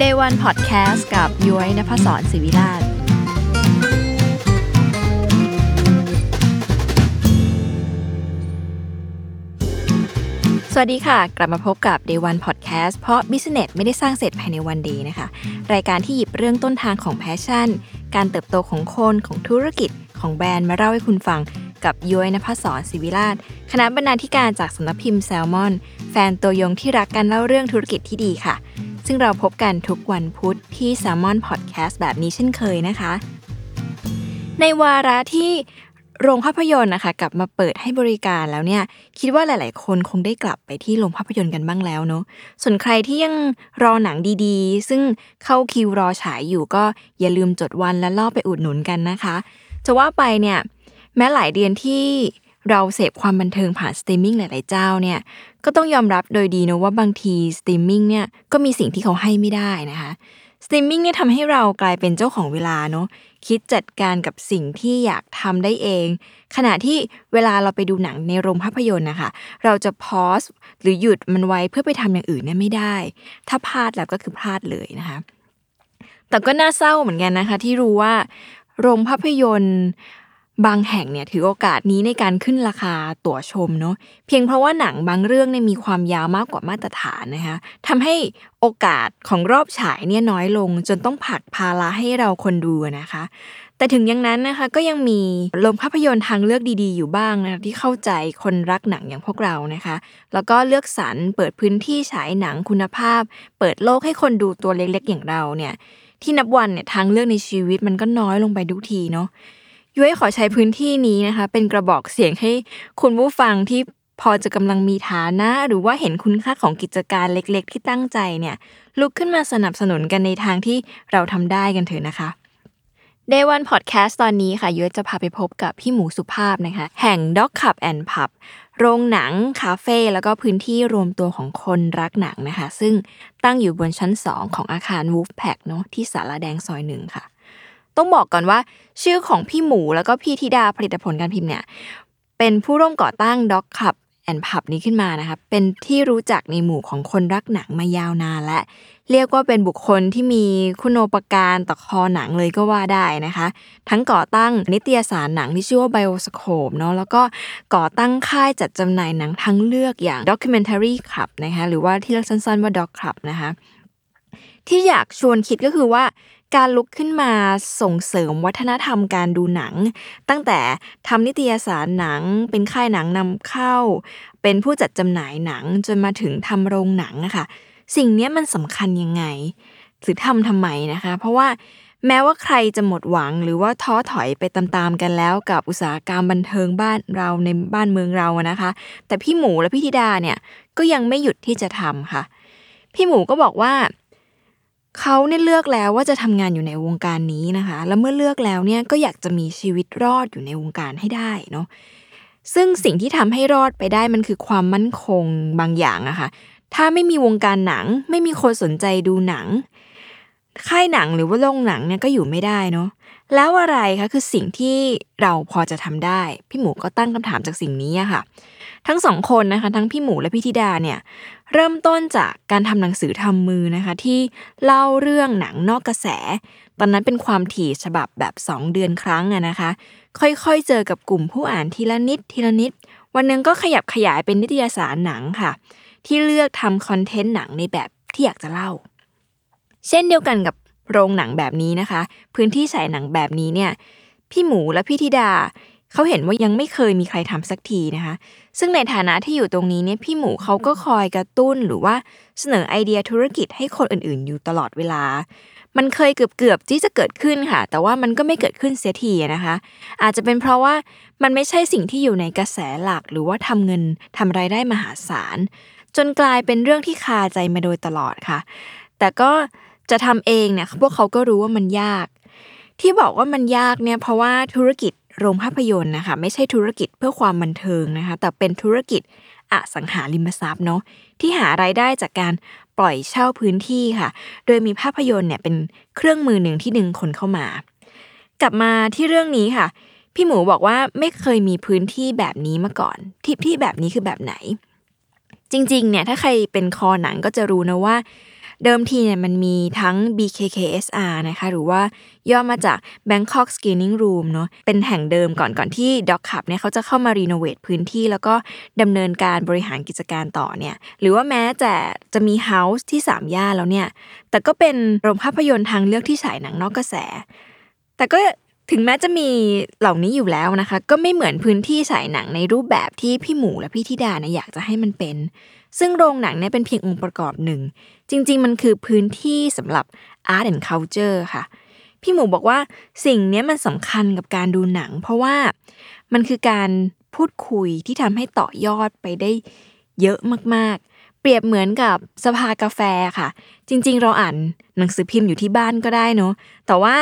Day One Podcast กับย้อยนภศรศิวิราชสวัสดีค่ะ กลับมาพบกับ Day One Podcast เพราะ Business ไม่ได้สร้างเสร็จภายในวันดีนะคะ รายการที่หยิบเรื่องต้นทางของแพชชั่น การเติบโตของคนของธุรกิจของแบรนด์มาเล่าให้คุณฟัง กับย้อยนภศรศิวิราช คณะบรรณาธิการจากสำนักพิมพ์แซลมอน แฟนตัวยงที่รักกันเล่าเรื่องธุรกิจที่ดีค่ะ ซึ่งเราพบกันทุกวันพุธที่ s ซ l m o n Podcast แบบนี้เช่นเคยนะคะ ในวาระที่โรงภาพยนตร์นะคะกลับมาเปิดให้บริการแล้วเนี่ย คิดว่าหลาย ๆ คนคงได้กลับไปที่โรงภาพยนตร์กันบ้างแล้วเนาะส่วนใครที่ยังรอหนังดีๆ ซึ่งเข้าคิวรอฉายอยู่ก็อย่าลืมจดวันและรอไปอุดหนุนกันนะคะ จะว่าไปเนี่ย แม้หลายเดือนที่เราเสพความบันเทิงผ่านสตรีมมิ่งหลายๆเจ้าเนี่ยก็ต้องยอมรับโดยดีนะว่าบางทีสตรีมมิ่งเนี่ยก็มีสิ่งที่เขาให้ไม่ได้นะคะสตรีมมิ่งเนี่ยทำให้เรากลายเป็นเจ้าของเวลาเนาะคิดจัดการกับสิ่งที่อยากทำได้เอง ขณะที่เวลาเราไปดูหนังในโรงภาพยนตร์นะคะ เราจะพอสหรือหยุดมันไว้เพื่อไปทำอย่างอื่นเนี่ยไม่ได้ ถ้าพลาดแล้วก็คือพลาดเลยนะคะ แต่ก็น่าเศร้าเหมือนกันนะคะ ที่รู้ว่า โรงภาพยนตร์ บางแห่งเนี่ยถือโอกาสนี้ในการขึ้นราคาตั๋วชมเนาะเพียงเพราะว่าหนังบางเรื่องเนี่ยมีความยาวมากกว่ามาตรฐานนะคะทำให้โอกาสของรอบฉายเนี่ยน้อยลง จนต้องผลักภาระให้เราคนดูนะคะ แต่ถึงอย่างนั้นนะคะก็ยังมีโรงภาพยนตร์ทางเลือกดีๆ อยู่บ้างนะที่เข้าใจคนรักหนังอย่างพวกเรานะคะ แล้วก็เลือกสรรเปิดพื้นที่ฉายหนังคุณภาพ เปิดโลกให้คนดูตัวเล็กๆ อย่างเราเนี่ยที่นับวันเนี่ยทางเลือกในชีวิตมันก็น้อยลงไปทุกทีเนาะ ย้อยขอใช้พื้นที่นี้นะคะ เป็นกระบอกเสียงให้คุณผู้ฟังที่พอจะกำลังมีฐานะ หรือว่าเห็นคุณค่าของกิจการเล็กๆ ที่ตั้งใจเนี่ย ลุกขึ้นมาสนับสนุนกันในทางที่เราทำได้กันเถอะนะคะ Day One Podcast ตอนนี้ค่ะย้อยจะพาไปพบกับพี่หมูสุภาพนะคะ แห่ง Dog Cup and Pub โรงหนัง คาเฟ่แล้วก็พื้นที่รวมตัวของคนรักหนังนะคะ ซึ่งตั้งอยู่บนชั้น 2 ของอาคาร Wolfpack เนาะที่สาราแดงซอยหนึ่งค่ะ ต้องบอกก่อนว่า ชื่อของพี่หมูแล้วก็พี่ธิดาผลิตผลการพิมพ์เนี่ยเป็นผู้ร่วมก่อตั้ง Dog Cup and Pub นี้ขึ้นมานะคะเป็นที่รู้จักในหมู่ของคนรักหนังมายาวนานและ เรียกว่าเป็นบุคคลที่มีคุณโปการต่อคอหนังเลยก็ว่าได้นะคะ ทั้งก่อตั้งนิตยสารหนังที่ชื่อว่า Bioscope เนาะแล้วก็ก่อตั้งค่ายจัดจำหน่ายหนังทั้งเลือกอย่าง Documentary Club นะคะหรือว่าที่เรียกสั้นๆว่า Dog Club นะคะที่อยากชวนคิดก็คือว่า การลุกขึ้นมาส่งเสริมวัฒนธรรมการดูหนัง ตั้งแต่ทำนิตยสารหนัง เป็นค่ายหนังนำเข้า เป็นผู้จัดจำหน่ายหนังจนมาถึงทำโรงหนังอะค่ะสิ่งนี้มันสำคัญยังไง หรือทำทำไมนะคะ เพราะว่าแม้ว่าใครจะหมดหวังหรือว่าท้อถอยไปตามๆกันแล้วกับอุตสาหกรรมบันเทิงบ้านเราในบ้านเมืองเรานะคะ แต่พี่หมูและพี่ธิดาเนี่ยก็ยังไม่หยุดที่จะทำค่ะ พี่หมูก็บอกว่า เขาเนี่ยเลือกแล้วว่าจะทำงานอยู่ในวงการนี้นะคะ แล้วเมื่อเลือกแล้วเนี่ยก็อยากจะมีชีวิตรอดอยู่ในวงการให้ได้เนาะซึ่งสิ่งที่ทำให้รอดไปได้มันคือความมั่นคงบางอย่างอะคะ่ะถ้าไม่มีวงการหนัง ไม่มีคนสนใจดูหนัง ค่ายหนังหรือว่าโรงหนังเนี่ยก็อยู่ไม่ได้เนาะ แล้วอะไรคะคือสิ่งที่เราพอจะทำได้ พี่หมูก็ตั้งคำถามจากสิ่งนี้ค่ะ ทั้งสองคนนะคะ ทั้งพี่หมูและพี่ธิดาเนี่ยเริ่มต้นจากการทำหนังสือทำมือนะคะ ที่เล่าเรื่องหนังนอกกระแส ตอนนั้นเป็นความถี่ฉบับแบบ 2 เดือนครั้งอะนะคะ ค่อยๆเจอกับกลุ่มผู้อ่านทีละนิดทีละนิด วันหนึงก็ขยับขยายเป็นนิตยสารหนังค่ะ ที่เลือกทำคอนเทนต์หนังในแบบที่อยากจะเล่า เช่นเดียวกันกับ โรงหนังแบบนี้นะคะ พื้นที่ฉายหนังแบบนี้เนี่ยพี่หมูและพี่ธิดาเขาเห็นว่ายังไม่เคยมีใครทำสักทีนะคะ ซึ่งในฐานะที่อยู่ตรงนี้เนี่ยพี่หมูเขาก็คอยกระตุ้นหรือว่าเสนอไอเดียธุรกิจให้คนอื่นๆ อยู่ตลอดเวลา มันเคยเกือบๆที่จะเกิดขึ้นค่ะ แต่ว่ามันก็ไม่เกิดขึ้นเสียทีนะคะ อาจจะเป็นเพราะว่ามันไม่ใช่สิ่งที่อยู่ในกระแสหลัก หรือว่าทำเงินทำรายได้มหาศาล จนกลายเป็นเรื่องที่คาใจมาโดยตลอดค่ะ แต่ก็ จะทำเองเนี่ยพวกเขาก็รู้ว่ามันยาก ที่บอกว่ามันยากเนี่ยเพราะว่าธุรกิจโรงภาพยนตร์นะคะไม่ใช่ธุรกิจเพื่อความบันเทิงนะคะแต่เป็นธุรกิจอสังหาริมทรัพย์เนาะที่หารายได้จากการปล่อยเช่าพื้นที่ค่ะ โดยมีภาพยนตร์เนี่ยเป็นเครื่องมือหนึ่งที่ดึงคนเข้ามา กลับมาที่เรื่องนี้ค่ะ พี่หมูบอกว่าไม่เคยมีพื้นที่แบบนี้มาก่อน ที่ที่แบบนี้คือแบบไหน จริงๆเนี่ยถ้าใครเป็นคอหนังก็จะรู้นะว่า เดิมทีเนี่ยมันมีทั้ง BKKSR นะคะหรือว่าย่อมาจาก Bangkok Screening Room เนาะเป็นแห่งเดิมก่อนก่อนที่ Doc Club เนี่ยเขาจะเข้ามารีโนเวทพื้นที่ แล้วก็ดำเนินการบริหารกิจการต่อเนี่ยหรือว่าแม้แต่จะมีเฮาส์ที่สามย่านแล้วเนี่ยแต่ก็เป็นโรงภาพยนตร์ทางเลือกที่ฉายหนังนอกกระแส แต่ก็ถึงแม้จะมีเหล่านี้อยู่แล้วนะคะ ก็ไม่เหมือนพื้นที่ฉายหนังในรูปแบบที่พี่หมูและพี่ธิดาเนี่ยอยากจะให้มันเป็น ซึ่งโรงหนังเนี่ยเป็นเพียงองค์ประกอบหนึ่ง จริง ๆ มันคือพื้นที่สำหรับ art and culture ค่ะ พี่หมูบอกว่าสิ่งนี้มันสำคัญกับการดูหนัง เพราะว่ามันคือการพูดคุยที่ทำให้ต่อยอดไปได้เยอะมาก เปรียบเหมือนกับสภากาแฟค่ะ จริง ๆ เราอ่านหนังสือพิมพ์อยู่ที่บ้านก็ได้เนาะแต่ว่า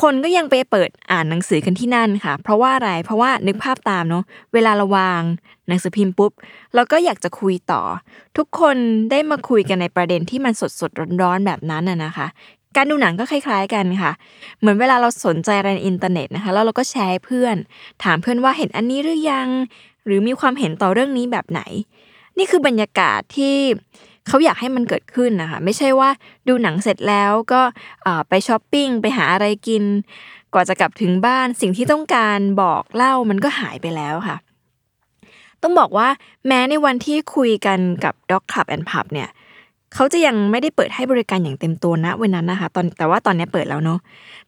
คนก็ยังไปเปิดอ่านหนังสือกันที่นั่นค่ะ เพราะว่าอะไรเพราะว่านึกภาพตามเนาะเวลาราวางหนังสือพิมพ์ปุ๊บเราก็อยากจะคุยต่อ ทุกคนได้มาคุยกันในประเด็นที่มันสดสดๆร้อนๆแบบนั้นน่ะนะคะการดูหนังก็คล้าย ๆกันค่ะ เหมือนเวลาเราสนใจอะไรในอินเทอร์เน็ตนะคะ แล้วเราก็แชร์เพื่อน ถามเพื่อนว่าเห็นอันนี้หรือยัง หรือมีความเห็นต่อเรื่องนี้แบบไหน นี่คือบรรยากาศที่เขาอยากให้มันเกิดขึ้นนะคะไม่ใช่ว่าดูหนังเสร็จแล้วก็ไปช้อปปิ้งไปหาอะไรกินกว่าจะกลับถึงบ้านสิ่งที่ต้องการบอกเล่ามันก็หายไปแล้วค่ะ ต้องบอกว่าแม้ในวันที่คุยกันกับ Dog Club and Pub เนี่ยเขาจะยังไม่ได้เปิดให้บริการอย่างเต็มตัวนะวันนั้นนะคะตอนแต่ว่าตอนนี้เปิดแล้วเนาะ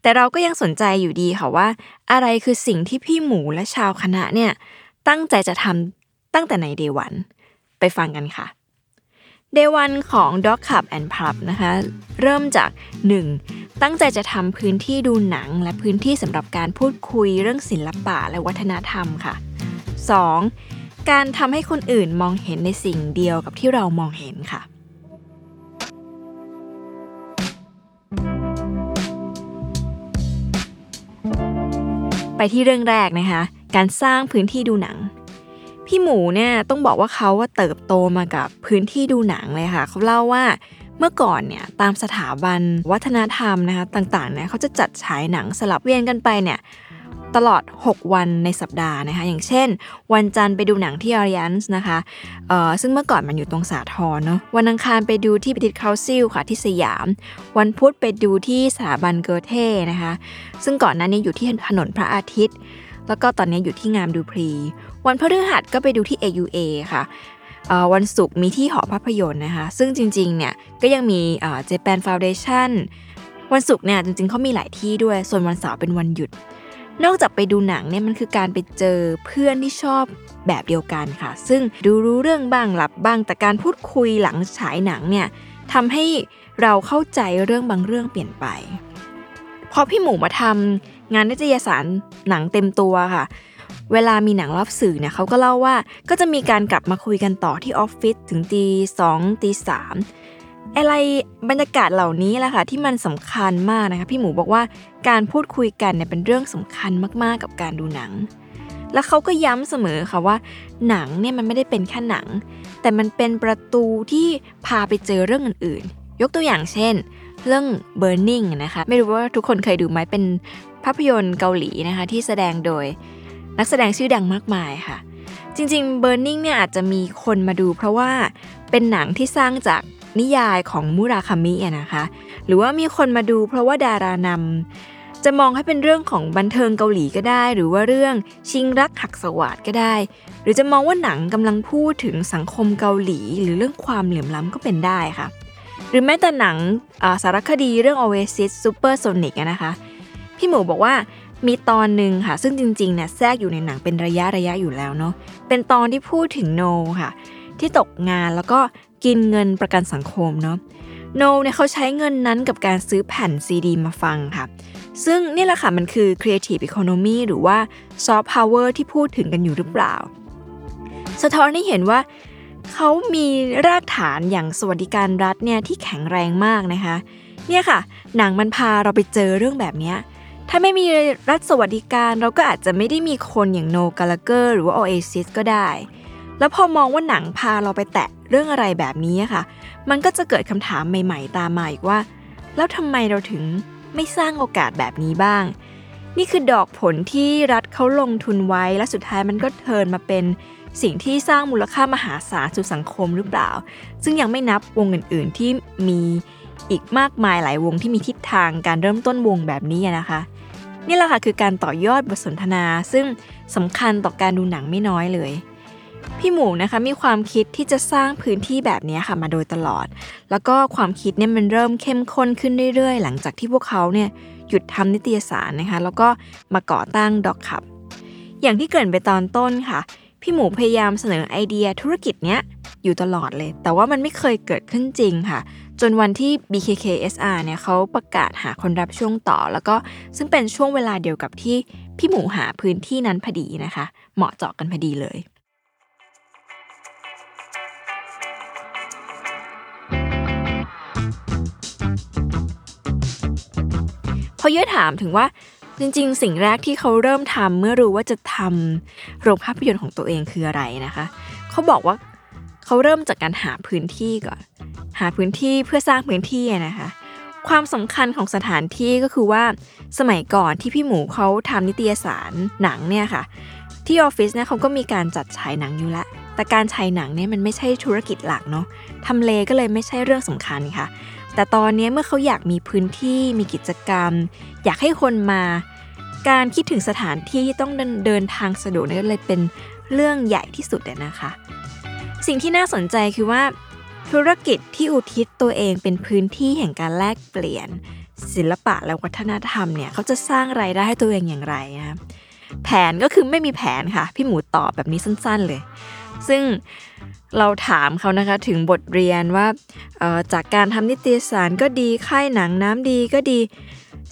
แต่เราก็ยังสนใจอยู่ดีค่ะว่า อะไรคือสิ่งที่พี่หมูและชาวคณะเนี่ยตั้งใจจะทำตั้งแต่ในเดวัน ไปฟังกันค่ะเดวันของ Dog Club and Pub นะคะ เริ่มจาก 1. ตั้งใจจะทำพื้นที่ดูหนังและพื้นที่สำหรับการพูดคุยเรื่องศิลปะและวัฒนธรรมค่ะ 2. การทำให้คนอื่นมองเห็นในสิ่งเดียวกับที่เรามองเห็นค่ะ ไปที่เรื่องแรกนะคะ การสร้างพื้นที่ดูหนัง พี่หมูเนี่ยต้องบอกว่าเขาว่าเติบโตมากับพื้นที่ดูหนังเลยค่ะเขาเล่าว่าเมื่อก่อนเนี่ยตามสถาบันวัฒนธรรมนะคะต่างๆเนี่ยเขาจะจัดฉายหนังสลับเวียนกันไปเนี่ยตลอด 6 วันในสัปดาห์นะคะอย่างเช่น วันจันทร์ไปดูหนังที่อาริยันส์นะคะเอ่อซึ่งเมื่อก่อนมันอยู่ตรงสาทรเนาะวันอังคารไปดูที่ปิติคาซิลค่ะที่สยาม วันพุธไปดูที่สถาบันเกอเท่นะคะซึ่งก่อนหน้านี้อยู่ที่ถนนพระอาทิตย์ แล้วก็ตอนนี้อยู่ที่งามดูพรี วันพฤหัสก็ไปดูที่ AUA ค่ะเอ่อวันศุกร์มีที่หอภาพยนตร์นะคะ ซึ่งจริงๆเนี่ยก็ยังมีเอ่อ Japan Foundation วันศุกร์เนี่ยจริงๆเขามีหลายที่ด้วย ส่วนวันเสาร์เป็นวันหยุด นอกจากไปดูหนังเนี่ยมันคือการไปเจอเพื่อนที่ชอบแบบเดียวกันค่ะ ซึ่งดูรู้เรื่องบ้างหลับบ้าง แต่การพูดคุยหลังฉายหนังเนี่ยทำให้เราเข้าใจเรื่องบางเรื่องเปลี่ยนไปพอพี่หมูมาทำงานนิตยสารหนังเต็มตัวค่ะ เวลามีหนังรอบสื่อเนี่ยเขาก็เล่าว่าก็จะมีการกลับมาคุยกันต่อที่ออฟฟิศถึงตีสองตีสามอะไรบรรยากาศเหล่านี้แหละค่ะที่มันสำคัญมากนะคะพี่หมูบอกว่าการพูดคุยกันเนี่ยเป็นเรื่องสำคัญมากๆกับการดูหนัง แล้วเขาก็ย้ำเสมอค่ะว่า หนังเนี่ยมันไม่ได้เป็นแค่หนัง แต่มันเป็นประตูที่พาไปเจอเรื่องอื่นๆ ยกตัวอย่างเช่น เรื่อง Burning นะคะไม่รู้ว่าทุกคนเคยดูไหมเป็นภาพยนตร์เกาหลีนะคะที่แสดงโดย นักแสดงชื่อดังมากมายค่ะ จริงๆ Burning เนี่ยอาจจะมีคนมาดู เพราะว่าเป็นหนังที่สร้างจากนิยายของมุราคามินะคะ หรือว่ามีคนมาดู เพราะว่าดารานำจะมองให้เป็นเรื่องของบันเทิงเกาหลีก็ได้ หรือว่าเรื่องชิงรักหักสวัสดก็ได้ หรือจะมองว่าหนังกำลังพูดถึงสังคมเกาหลี หรือเรื่องความเหลื่อมล้ำก็เป็นได้ค่ะ หรือแม้แต่หนังสารคดีเรื่อง Oasis Super Sonic นะคะ พี่หมูบอกว่า มีตอนหนึ่งค่ะ ซึ่งจริงๆเนี่ยแทรกอยู่ในหนังเป็นระยะระยะอยู่แล้วเนาะเป็นตอนที่พูดถึงโนค่ะ ที่ตกงานแล้วก็กินเงินประกันสังคมเนาะโนเนี่ยเขาใช้เงินนั้นกับการซื้อแผ่นซีดีมาฟังค่ะ ซึ่งนี่แหละค่ะมันคือ Creative Economy หรือว่า Soft Power ที่พูดถึงกันอยู่หรือเปล่า สะท้อนให้เห็นว่าเขามีรากฐานอย่างสวัสดิการรัฐเนี่ยที่แข็งแรงมากนะคะ เนี่ยค่ะ หนังมันพาเราไปเจอเรื่องแบบนี้ ถ้าไม่มีรัฐสวัสดิการเราก็อาจจะไม่ได้มีคนอย่างโนกาลเกอร์หรือว่าโอเอซิสก็ได้ แล้วพอมองว่าหนังพาเราไปแตะเรื่องอะไรแบบนี้ค่ะ มันก็จะเกิดคำถามใหม่ ๆ ตามมาอีกว่า แล้วทำไมเราถึงไม่สร้างโอกาสแบบนี้บ้าง นี่คือดอกผลที่รัฐเขาลงทุนไว้และสุดท้ายมันก็เทินมาเป็นสิ่งที่สร้างมูลค่ามหาศาลสู่สังคมหรือเปล่า ซึ่งยังไม่นับวงอื่น ๆ ที่มี อีกมากมายหลายวงที่มีทิศทางการเริ่มต้นวงแบบนี้นะคะ นี่แหละค่ะคือการต่อยอดบทสนทนา ซึ่งสำคัญต่อการดูหนังไม่น้อยเลย พี่หมูนะคะมีความคิดที่จะสร้างพื้นที่แบบนี้ค่ะมาโดยตลอด แล้วก็ความคิดเนี่ยมันเริ่มเข้มข้นขึ้นเรื่อยๆ หลังจากที่พวกเขาเนี่ยหยุดทำนิตยสารนะคะ แล้วก็มาก่อตั้งด็อกขับอย่างที่เกริ่นไปตอนต้นค่ะ พี่หมูพยายามเสนอไอเดียธุรกิจเนี้ยอยู่ตลอดเลย แต่ว่ามันไม่เคยเกิดขึ้นจริงค่ะ จนวันที่ BKKSR เนี่ยเขาประกาศหาคนรับช่วงต่อ แล้วก็ซึ่งเป็นช่วงเวลาเดียวกับที่พี่หมูหาพื้นที่นั้นพอดีนะคะ เหมาะเจาะกันพอดีเลยพอเยอะถามถึงว่า จริงๆ สิ่งแรกที่เขาเริ่มทำเมื่อรู้ว่าจะทำโรงภาพยนตร์ของตัวเองคืออะไรนะคะ เขาบอกว่าเขาเริ่มจากการหาพื้นที่ก่อน หาพื้นที่เพื่อสร้างพื้นที่นะคะ ความสำคัญของสถานที่ก็คือว่าสมัยก่อนที่พี่หมูเขาทำนิตยสารหนังเนี่ยค่ะ ที่ออฟฟิศเนี่ยเขาก็มีการจัดฉายหนังอยู่แล้วแต่การฉายหนังเนี่ยมันไม่ใช่ธุรกิจหลักเนาะ ทำเลก็เลยไม่ใช่เรื่องสำคัญค่ะ แต่ตอนนี้เมื่อเขาอยากมีพื้นที่มีกิจกรรม อยากให้คนมา การคิดถึงสถานที่ที่ต้องเดินทางสะดวกนี่เลยเป็นเรื่องใหญ่ที่สุดเลยนะคะ สิ่งที่น่าสนใจคือว่า ธุรกิจที่อุทิศตัวเองเป็นพื้นที่แห่งการแลกเปลี่ยน ศิลปะและวัฒนธรรมเนี่ยเขาจะสร้างไรายได้ให้ตัวเองอย่างไรนะแผนก็คือไม่มีแผนค่ะ พี่หมูตอบแบบนี้สั้นๆเลย ซึ่ง เราถามเขานะคะถึงบทเรียนว่าจากการทำนิตยสารก็ดีค่ายหนังน้ำดีก็ดี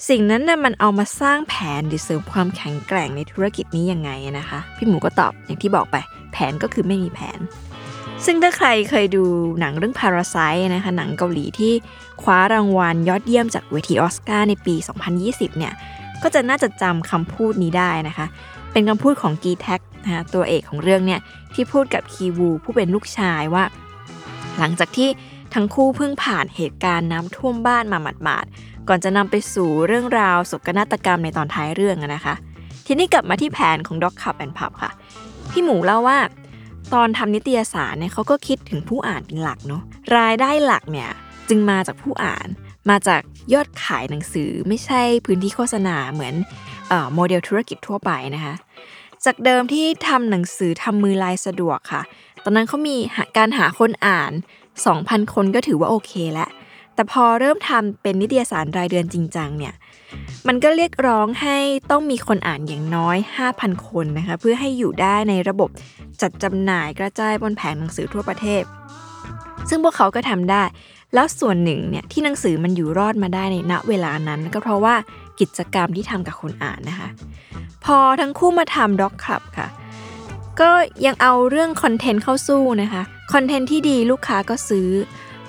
สิ่งนั้นนะ่ะมันเอามาสร้างแผนหรือเสริมความแข็งแกร่งในธุรกิจนี้ยังไงนะคะ พี่หมูก็ตอบอย่างที่บอกไป แผนก็คือไม่มีแผน ซึ่งถ้าใครเคยดูหนังเรื่อง Parasite นะคะหนังเกาหลีที่คว้ารางวัลยอดเยี่ยมจากเวทีออสการ์ในปี 2020 เนี่ยก็จะน่าจะจำคำพูดนี้ได้นะคะ เป็นคำพูดของกีแท็ก นะตัวเอกของเรื่องเนี่ยที่พูดกับคีวูผู้เป็นลูกชายว่า หลังจากที่ทั้งคู่เพิ่งผ่านเหตุการณ์น้ำท่วมบ้านมาหมาดๆก่อนจะนำไปสู่เรื่องราวศกนาฏกรรมในตอนท้ายเรื่องนะคะ ทีนี้กลับมาที่แผนของด็อกขับแอนพับค่ะ พี่หมูเล่าว่า ตอนทำนิตยสารเนี่ยเขาก็คิดถึงผู้อ่านเป็นหลักเนาะรายได้หลักเนี่ยจึงมาจากผู้อ่านมาจากยอดขายหนังสือไม่ใช่พื้นที่โฆษณาเหมือนโมเดลธุรกิจทั่วไปนะคะ จากเดิมที่ทำหนังสือทำมือลายสะดวกค่ะ ตอนนั้นเขามีการหาคนอ่าน 2,000 คนก็ถือว่าโอเคแล้ว แต่พอเริ่มทำเป็นนิตยสารรายเดือนจริงจังเนี่ย มันก็เรียกร้องให้ต้องมีคนอ่านอย่างน้อย 5,000 คนนะคะเพื่อให้อยู่ได้ในระบบจัดจำหน่ายกระจายบนแผงหนังสือทั่วประเทศ ซึ่งพวกเขาก็ทำได้แล้วส่วนหนึ่งเนี่ยที่หนังสือมันอยู่รอดมาได้ในณเวลานั้น ก็เพราะว่า กิจกรรมที่ทำกับคนอ่านนะคะ พอทั้งคู่มาทำด็อกคลับค่ะ ก็ยังเอาเรื่องคอนเทนต์เข้าสู้นะคะคอนเทนต์ที่ดีลูกค้าก็ซื้อ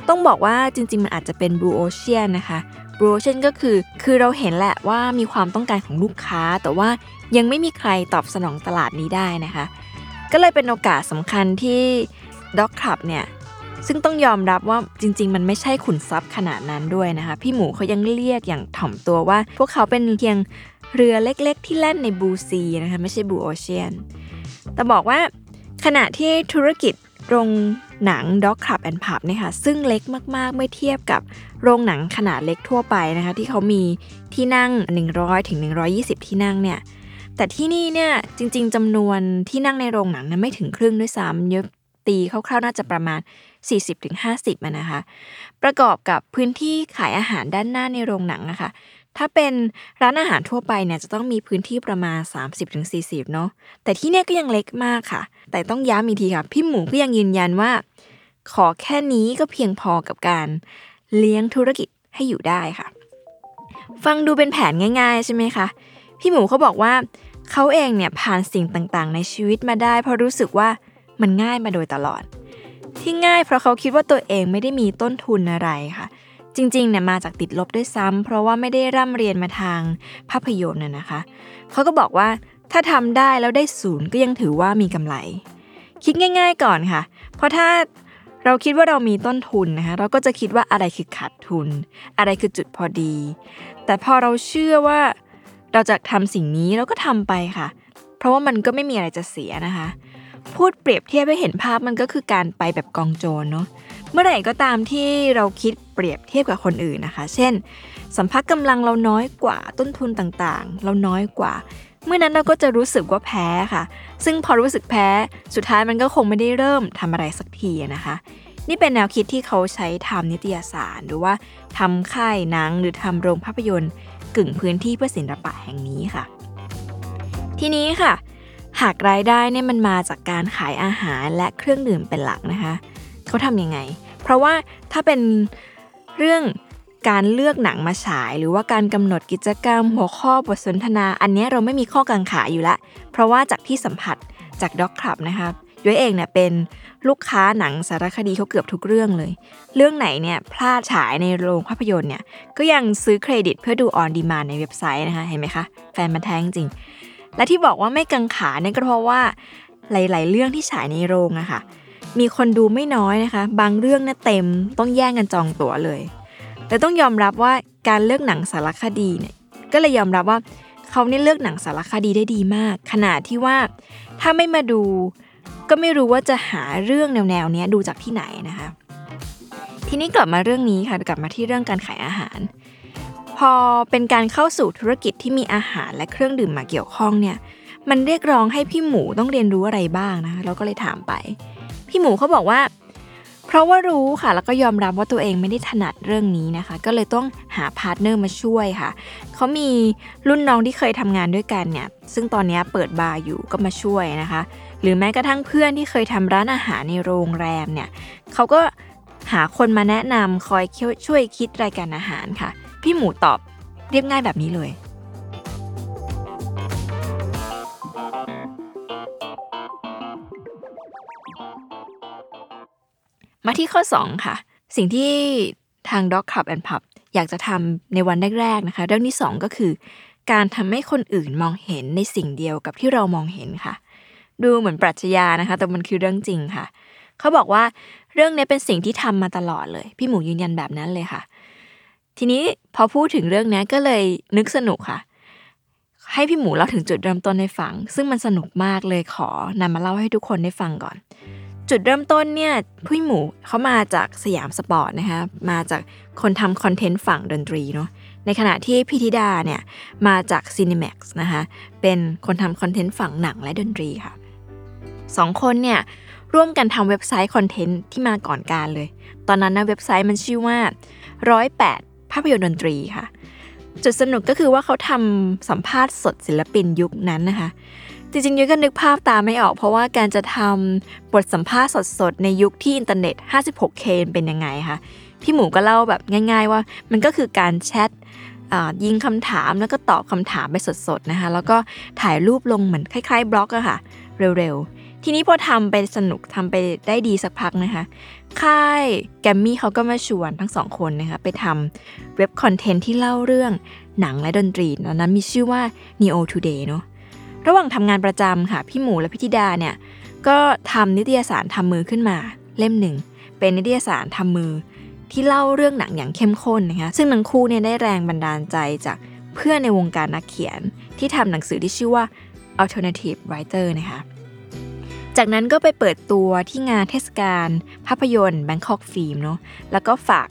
ต้องบอกว่าจริง ๆ มันอาจจะเป็น Blue Ocean นะคะ Blue Ocean ก็คือ คือเราเห็นแหละว่ามีความต้องการของลูกค้า แต่ว่ายังไม่มีใครตอบสนองตลาดนี้ได้นะคะ ก็เลยเป็นโอกาสสำคัญที่ Dog Club เนี่ย ซึ่งต้องยอมรับว่าจริง ๆ มันไม่ใช่ขุนทรัพย์ขนาดนั้นด้วยนะคะ พี่หมูเขายังเรียกอย่างถ่อมตัวว่า พวกเขาเป็นเพียงเรือเล็กๆ ที่แล่นในบูซีนะคะไม่ใช่บูโอเชียน แต่บอกว่าขณะที่ธุรกิจโรงหนัง Dog Club and Pub เนี่ยค่ะซึ่งเล็กมากๆ เมื่อเทียบกับโรงหนังขนาดเล็กทั่วไปนะคะที่เขามีที่นั่ง 100ถึง120 ที่นั่งเนี่ยแต่ที่นี่เนี่ยจริง ๆจำนวนที่นั่งในโรงหนังนั้นไม่ถึงครึ่งด้วยซ้ำเยอะตีคร่าวๆน่าจะประมาณ 40-50อะนะคะประกอบกับพื้นที่ขายอาหารด้านหน้าในโรงหนังนะคะถ้าเป็นร้านอาหารทั่วไปเนี่ยจะต้องมีพื้นที่ประมาณ 30-40 เนาะแต่ที่เนี่ยก็ยังเล็กมากค่ะ แต่ต้องย้ำอีกทีค่ะ พี่หมูก็ยังยืนยันว่า ขอแค่นี้ก็เพียงพอกับการเลี้ยงธุรกิจให้อยู่ได้ค่ะ ฟังดูเป็นแผนง่าย ๆ ใช่ไหมคะ พี่หมูเขาบอกว่าเขาเองเนี่ยผ่านสิ่งต่างๆ ในชีวิตมาได้ เพราะรู้สึกว่ามันง่ายมาโดยตลอด ที่ง่ายเพราะเขาคิดว่าตัวเองไม่ได้มีต้นทุนอะไรค่ะ จริงๆเนี่ยมาจากติดลบด้วยซ้ำเพราะว่าไม่ได้ร่ำเรียนมาทางภาพยนตร์น่ะนะคะ เขาก็บอกว่าถ้าทำได้แล้วได้ศูนย์ก็ยังถือว่ามีกำไร คิดง่าย ๆก่อนค่ะ เพราะถ้าเราคิดว่าเรามีต้นทุนนะคะเราก็จะคิดว่าอะไรคือขาดทุน อะไรคือจุดพอดี แต่พอเราเชื่อว่าเราจะทำสิ่งนี้เราก็ทำไปค่ะ เพราะว่ามันก็ไม่มีอะไรจะเสียนะคะ พูดเปรียบเทียบให้เห็นภาพมันก็คือการไปแบบกองโจรเนาะเมื่อไหร่ก็ตามที่เราคิดเปรียบเทียบกับคนอื่นนะคะ เช่น สัมผัสกำลังเราน้อยกว่าต้นทุนต่างๆ เราน้อยกว่า เมื่อนั้นเราก็จะรู้สึกว่าแพ้ค่ะ ซึ่งพอรู้สึกแพ้สุดท้ายมันก็คงไม่ได้เริ่มทำอะไรสักทีนะคะ นี่เป็นแนวคิดที่เขาใช้ทำนิตยสารหรือว่าทำค่ายหนังหรือทำโรงภาพยนตร์ กึ่งพื้นที่เพื่อศิลปะแห่งนี้ค่ะ ทีนี้ค่ะ หากรายได้เนี่ยมันมาจากการขายอาหารและเครื่องดื่มเป็นหลักนะคะเขาทำยังไง เพราะว่าถ้าเป็นเรื่องการเลือกหนังมาฉาย หรือว่าการกำหนดกิจกรรม หัวข้อบทสนทนา อันนี้เราไม่มีข้อกังขาอยู่ละ เพราะว่าจากที่สัมผัสจากด็อกคลับนะคะย้อยเองเนี่ยเป็นลูกค้าหนังสารคดีเขาเกือบทุกเรื่องเลย เรื่องไหนเนี่ยพลาดฉายในโรงภาพยนตร์เนี่ยก็ยังซื้อเครดิตเพื่อดูออนดีมานในเว็บไซต์นะคะเห็นไหมคะ แฟนมันแท้งจริง และที่บอกว่าไม่กังขาเนี่ยก็เพราะว่าหลาย ๆ เรื่องที่ฉายในโรงอะคะ่ะ มีคนดูไม่น้อยนะคะ บางเรื่องน่ะเต็มต้องแย่งกันจองตั๋วเลย แต่ต้องยอมรับว่าการเลือกหนังสารคดีเนี่ยก็เลยยอมรับว่าเขาเนี่ยเลือกหนังสารคดีได้ดีมาก ขนาดที่ว่าถ้าไม่มาดู ก็ไม่รู้ว่าจะหาเรื่องแนวๆนี้ดูจากที่ไหนนะคะ ทีนี้กลับมาเรื่องนี้ค่ะกลับมาที่เรื่องการขายอาหาร พอเป็นการเข้าสู่ธุรกิจที่มีอาหารและเครื่องดื่มมาเกี่ยวข้องเนี่ย มันเรียกร้องให้พี่หมูต้องเรียนรู้อะไรบ้างนะคะเราก็เลยถามไป พี่หมูเขาบอกว่า เพราะว่ารู้ค่ะ แล้วก็ยอมรับว่าตัวเองไม่ได้ถนัดเรื่องนี้นะคะ ก็เลยต้องหาพาร์ทเนอร์มาช่วยค่ะเขามีรุ่นน้องที่เคยทำงานด้วยกันเนี่ย ซึ่งตอนนี้เปิดบาร์อยู่ก็มาช่วยนะคะ หรือแม้กระทั่งเพื่อนที่เคยทำร้านอาหารในโรงแรมเนี่ยเขาก็หาคนมาแนะนำคอยช่วยคิดรายการอาหารค่ะ พี่หมูตอบเรียบง่ายแบบนี้เลย มาที่ข้อ 2 ค่ะ สิ่งที่ทาง Dog Club and Pub อยากจะทำในวันแรกๆนะคะ เรื่องที่ 2 ก็คือ การทำให้คนอื่นมองเห็นในสิ่งเดียวกับที่เรามองเห็นค่ะ ดูเหมือนปรัชญานะคะ แต่มันคือเรื่องจริงค่ะ เขาบอกว่าเรื่องนี้เป็นสิ่งที่ทำมาตลอดเลย พี่หมูยืนยันแบบนั้นเลยค่ะ ทีนี้พอพูดถึงเรื่องนี้ก็เลยนึกสนุกค่ะ ให้พี่หมูเล่าถึงจุดเริ่มต้นในฝัง ซึ่งมันสนุกมากเลยขอนำมาเล่าให้ทุกคนได้ฟังก่อน จุดเริ่มต้นเนี่ยพี่หมูเขามาจากสยามสปอร์ตนะคะมาจากคนทำคอนเทนต์ฝั่งดนตรีเนาะในขณะที่พี่ธิดาเนี่ยมาจาก Cinemax นะคะเป็นคนทำคอนเทนต์ฝั่งหนังและดนตรีค่ะสองคนเนี่ยร่วมกันทำเว็บไซต์คอนเทนต์ที่มาก่อนกาลเลย ตอนนั้นนะเว็บไซต์มันชื่อว่าร้อยแปด ภาพยนตร์ดนตรีค่ะ จุดสนุกก็คือว่าเขาทำสัมภาษณ์สดศิลปินยุคนั้นนะคะ จริงๆยุ้ยก็นึกภาพตามไม่ออก เพราะว่าการจะทำบทสัมภาษณ์สดๆ ในยุคที่อินเทอร์เน็ต 56K เป็นยังไงคะพี่หมูก็เล่าแบบง่าย ๆ ว่า มันก็คือการแชทยิงคำถามแล้วก็ตอบคำถามไปสดๆนะคะ แล้วก็ถ่ายรูปลงเหมือนคล้าย ๆ บล็อกอะค่ะ เร็วๆ ทีนี้พอทำไปสนุกทำไปได้ดีสักพักนะคะ ค่ายแกมมี่เขาก็มาชวนทั้งสองคนนะคะไปทำเว็บคอนเทนต์ที่เล่าเรื่องหนังและดนตรีตอนนั้นมีชื่อว่า Neo Today เนาะระหว่างทำงานประจำค่ะ พี่หมูและพี่ธิดาเนี่ย ก็ทำนิตยสารทำมือขึ้นมาเล่มหนึ่ง เป็นนิตยสารทำมือที่เล่าเรื่องหนังอย่างเข้มข้นนะคะซึ่งทั้งคู่เนี่ยได้แรงบันดาลใจจากเพื่อนในวงการนักเขียนที่ทำหนังสือที่ชื่อว่า alternative writer นะคะ จากนั้นก็ไปเปิดตัวที่งานเทศกาลภาพยนตร์ Bangkok Film เนาะแล้วก็ฝาก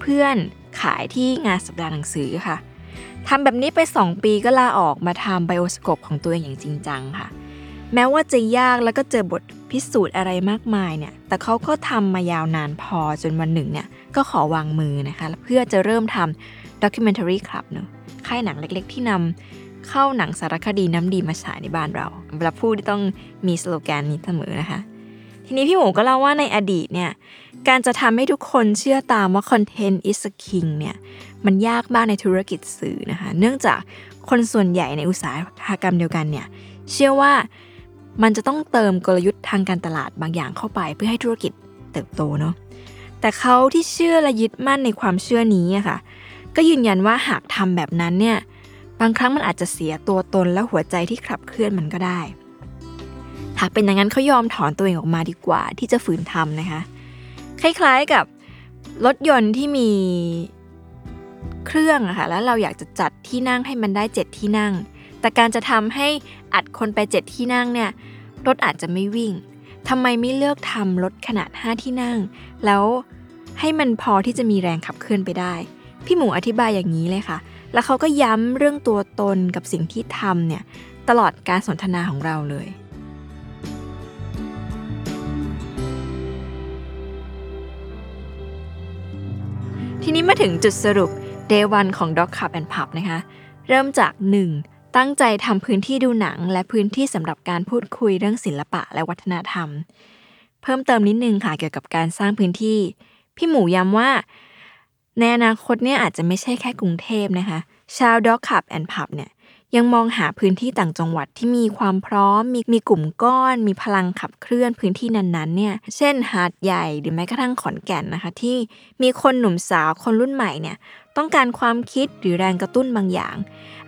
เพื่อนขายที่งานสัปดาห์หนังสือค่ะทำแบบนี้ไป 2 ปีก็ลาออกมาทำไบโอสโคปของตัวเองอย่างจริงจังค่ะ แม้ว่าจะยากแล้วก็เจอบทพิสูจน์อะไรมากมายเนี่ย แต่เขาก็ทำมายาวนานพอจนวันหนึ่งเนี่ย ก็ขอวางมือนะคะ เพื่อจะเริ่มทำ documentary club เนาะค่ายหนังเล็กๆ ที่นำ เข้าหนังสารคดีน้ำดีมาฉายในบ้านเราเวลาพูดต้องมีสโลแกนนี้เสมอนะคะ ทีนี้พี่หมูก็เล่าว่าในอดีตเนี่ยการจะทำให้ทุกคนเชื่อตามว่า content is a king เนี่ยมันยากมากในธุรกิจสื่อนะคะ เนื่องจากคนส่วนใหญ่ในอุตสาหกรรมเดียวกันเนี่ยเชื่อว่ามันจะต้องเติมกลยุทธ์ทางการตลาดบางอย่างเข้าไปเพื่อให้ธุรกิจเติบโตเนาะแต่เขาที่เชื่อและยึดมั่นในความเชื่อนี้อะค่ะ ก็ยืนยันว่าหากทำแบบนั้นเนี่ยางครั้งมันอาจจะเสียตัวตนและหัวใจที่ขับเคลื่อนมันก็ได้ หากเป็นอย่างนั้นเขายอมถอนตัวเองออกมาดีกว่า ที่จะฝืนทำนะคะ คล้ายๆกับรถยนต์ที่มีเครื่องอะค่ะแล้วเราอยากจะจัดที่นั่งให้มันได้เจ็ดที่นั่ง แต่การจะทำให้อัดคนไปเจ็ดที่นั่งเนี่ยรถอาจจะไม่วิ่งทำไมไม่เลือกทำรถขนาด 5 ที่นั่ง แล้วให้มันพอที่จะมีแรงขับเคลื่อนไปได้ พี่หมูอธิบายอย่างนี้เลยค่ะ แล้วเขาก็ย้ำเรื่องตัวตนกับสิ่งที่ทำเนี่ยตลอดการสนทนาของเราเลย ทีนี้มาถึงจุดสรุป Day 1ของ Dog Cup and Pub นะคะ เริ่มจาก 1. ตั้งใจทำพื้นที่ดูหนัง และพื้นที่สำหรับการพูดคุยเรื่องศิลปะและวัฒนธรรม เพิ่มเติมนิดนึงค่ะเกี่ยวกับการสร้างพื้นที่ พี่หมูย้ำว่า ในอนาคตเนี่ยอาจจะไม่ใช่แค่กรุงเทพนะคะ ชาว Dog Cup and Pub เนี่ยยังมองหาพื้นที่ต่างจังหวัดที่มีความพร้อม มีมีกลุ่มก้อน มีพลังขับเคลื่อนพื้นที่นั้นๆเนี่ยเช่นหาดใหญ่หรือแม้กระทั่งขอนแก่นนะคะ ที่มีคนหนุ่มสาวคนรุ่นใหม่เนี่ยต้องการความคิดหรือแรงกระตุ้นบางอย่าง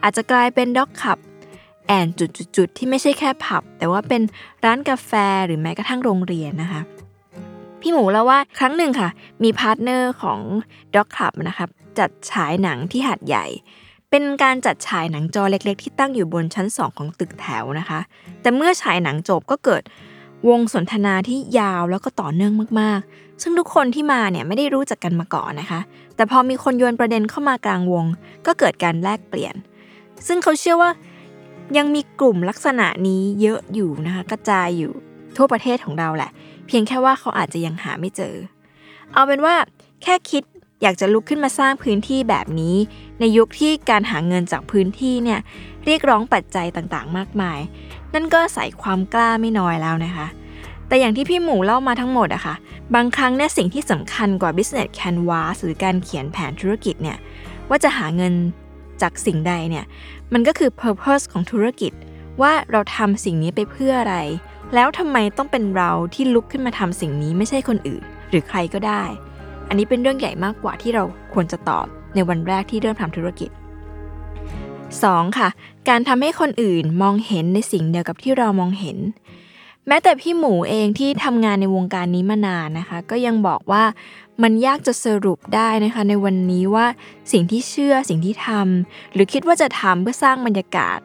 อาจจะกลายเป็น Doc Club and จุดๆๆที่ไม่ใช่แค่ผับ แต่ว่าเป็นร้านกาแฟหรือแม้กระทั่งโรงเรียนนะคะ พี่หมูเล่าว่าครั้งหนึ่งค่ะ มีพาร์ทเนอร์ของ Doc Club นะครับจัดฉายหนังที่หาดใหญ่ เป็นการจัดฉายหนังจอเล็ก ๆ ที่ตั้งอยู่บนชั้น2ของตึกแถวนะคะ แต่เมื่อฉายหนังจบก็เกิดวงสนทนาที่ยาวแล้วก็ต่อเนื่องมากๆ ซึ่งทุกคนที่มาเนี่ยไม่ได้รู้จักกันมาก่อนนะคะ แต่พอมีคนโยนประเด็นเข้ามากลางวง ก็เกิดการแลกเปลี่ยน ซึ่งเขาเชื่อว่ายังมีกลุ่มลักษณะนี้เยอะอยู่นะคะกระจายอยู่ทั่วประเทศของเราแหละ เพียงแค่ว่าเขาอาจจะยังหาไม่เจอ เอาเป็นว่าแค่คิดอยากจะลุกขึ้นมาสร้างพื้นที่แบบนี้ ในยุคที่การหาเงินจากพื้นที่เนี่ยเรียกร้องปัจจัยต่างๆ มากมาย นั่นก็ใส่ความกล้าไม่น้อยแล้วนะคะ แต่อย่างที่พี่หมูเล่ามาทั้งหมดอะค่ะ บางครั้งเนี่ยสิ่งที่สำคัญกว่า business canvas หรือการเขียนแผนธุรกิจเนี่ยว่าจะหาเงินจากสิ่งใดเนี่ยมันก็คือ purpose ของธุรกิจ ว่าเราทำสิ่งนี้ไปเพื่ออะไร แล้วทำไมต้องเป็นเราที่ลุกขึ้นมาทำสิ่งนี้ไม่ใช่คนอื่น หรือใครก็ได้ อันนี้เป็นเรื่องใหญ่มากกว่าที่เราควรจะตอบในวันแรกที่เริ่มทำธุรกิจ 2. ค่ะ การทำให้คนอื่นมองเห็นในสิ่งเดียวกับที่เรามองเห็น แม้แต่พี่หมูเองที่ทำงานในวงการนี้มานานนะคะ ก็ยังบอกว่ามันยากจะสรุปได้นะคะ ในวันนี้ว่าสิ่งที่เชื่อสิ่งที่ทำหรือคิดว่าจะทำเพื่อสร้างบรรยากาศ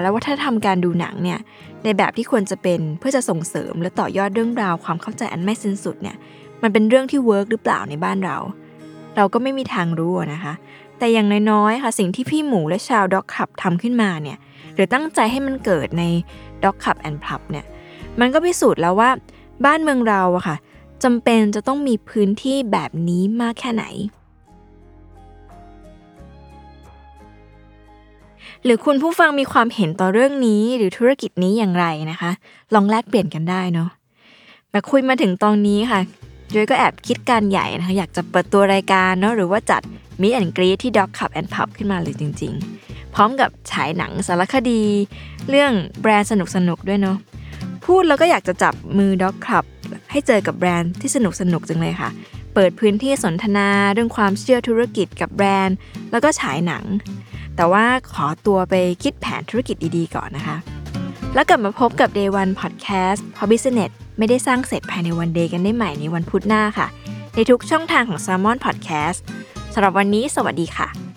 แล้ววัฒนธรรมการดูหนังเนี่ย ในแบบที่ควรจะเป็นเพื่อจะส่งเสริมและต่อยอดเรื่องราวความเข้าใจอันไม่สิ้นสุดเนี่ยมันเป็นเรื่องที่เวิร์กหรือเปล่าในบ้านเรา เราก็ไม่มีทางรู้นะคะ แต่อย่างน้อยๆค่ะสิ่งที่พี่หมูและชาวด็อกขับทำขึ้นมาเนี่ยหรือตั้งใจให้มันเกิดในด็อกขับแอนด์พับเนี่ยมันก็พิสูจน์แล้วว่าบ้านเมืองเราอะค่ะจำเป็นจะต้องมีพื้นที่แบบนี้มากแค่ไหน หรือคุณผู้ฟังมีความเห็นต่อเรื่องนี้หรือธุรกิจนี้อย่างไรนะคะ ลองแลกเปลี่ยนกันได้เนาะแต่คุยมาถึงตอนนี้ค่ะโดยก็แอบคิดการใหญ่นะคะอยากจะเปิดตัวรายการเนาะหรือว่าจัดมิแอนกรีที่ Dog Cup and Pub ขึ้นมาเลยจริง ๆ พร้อมกับฉายหนังสารคดี เรื่องแบรนด์สนุกๆด้วยเนาะพูดแล้วก็อยากจะจับมือ Dog Club ให้เจอกับแบรนด์ที่สนุกสนุกจังเลยค่ะ เปิดพื้นที่สนทนาเรื่องความเชื่อธุรกิจกับแบรนด์ แล้วก็ฉายหนัง แต่ว่าขอตัวไปคิดแผนธุรกิจดีๆก่อนนะคะ แล้วกลับมาพบกับ Day One Podcast พอ Business ไม่ได้สร้างเสร็จภายในวันเดย์กันได้ใหม่ในวันพุธหน้าค่ะ ในทุกช่องทางของ Salmon Podcast สำหรับวันนี้สวัสดีค่ะ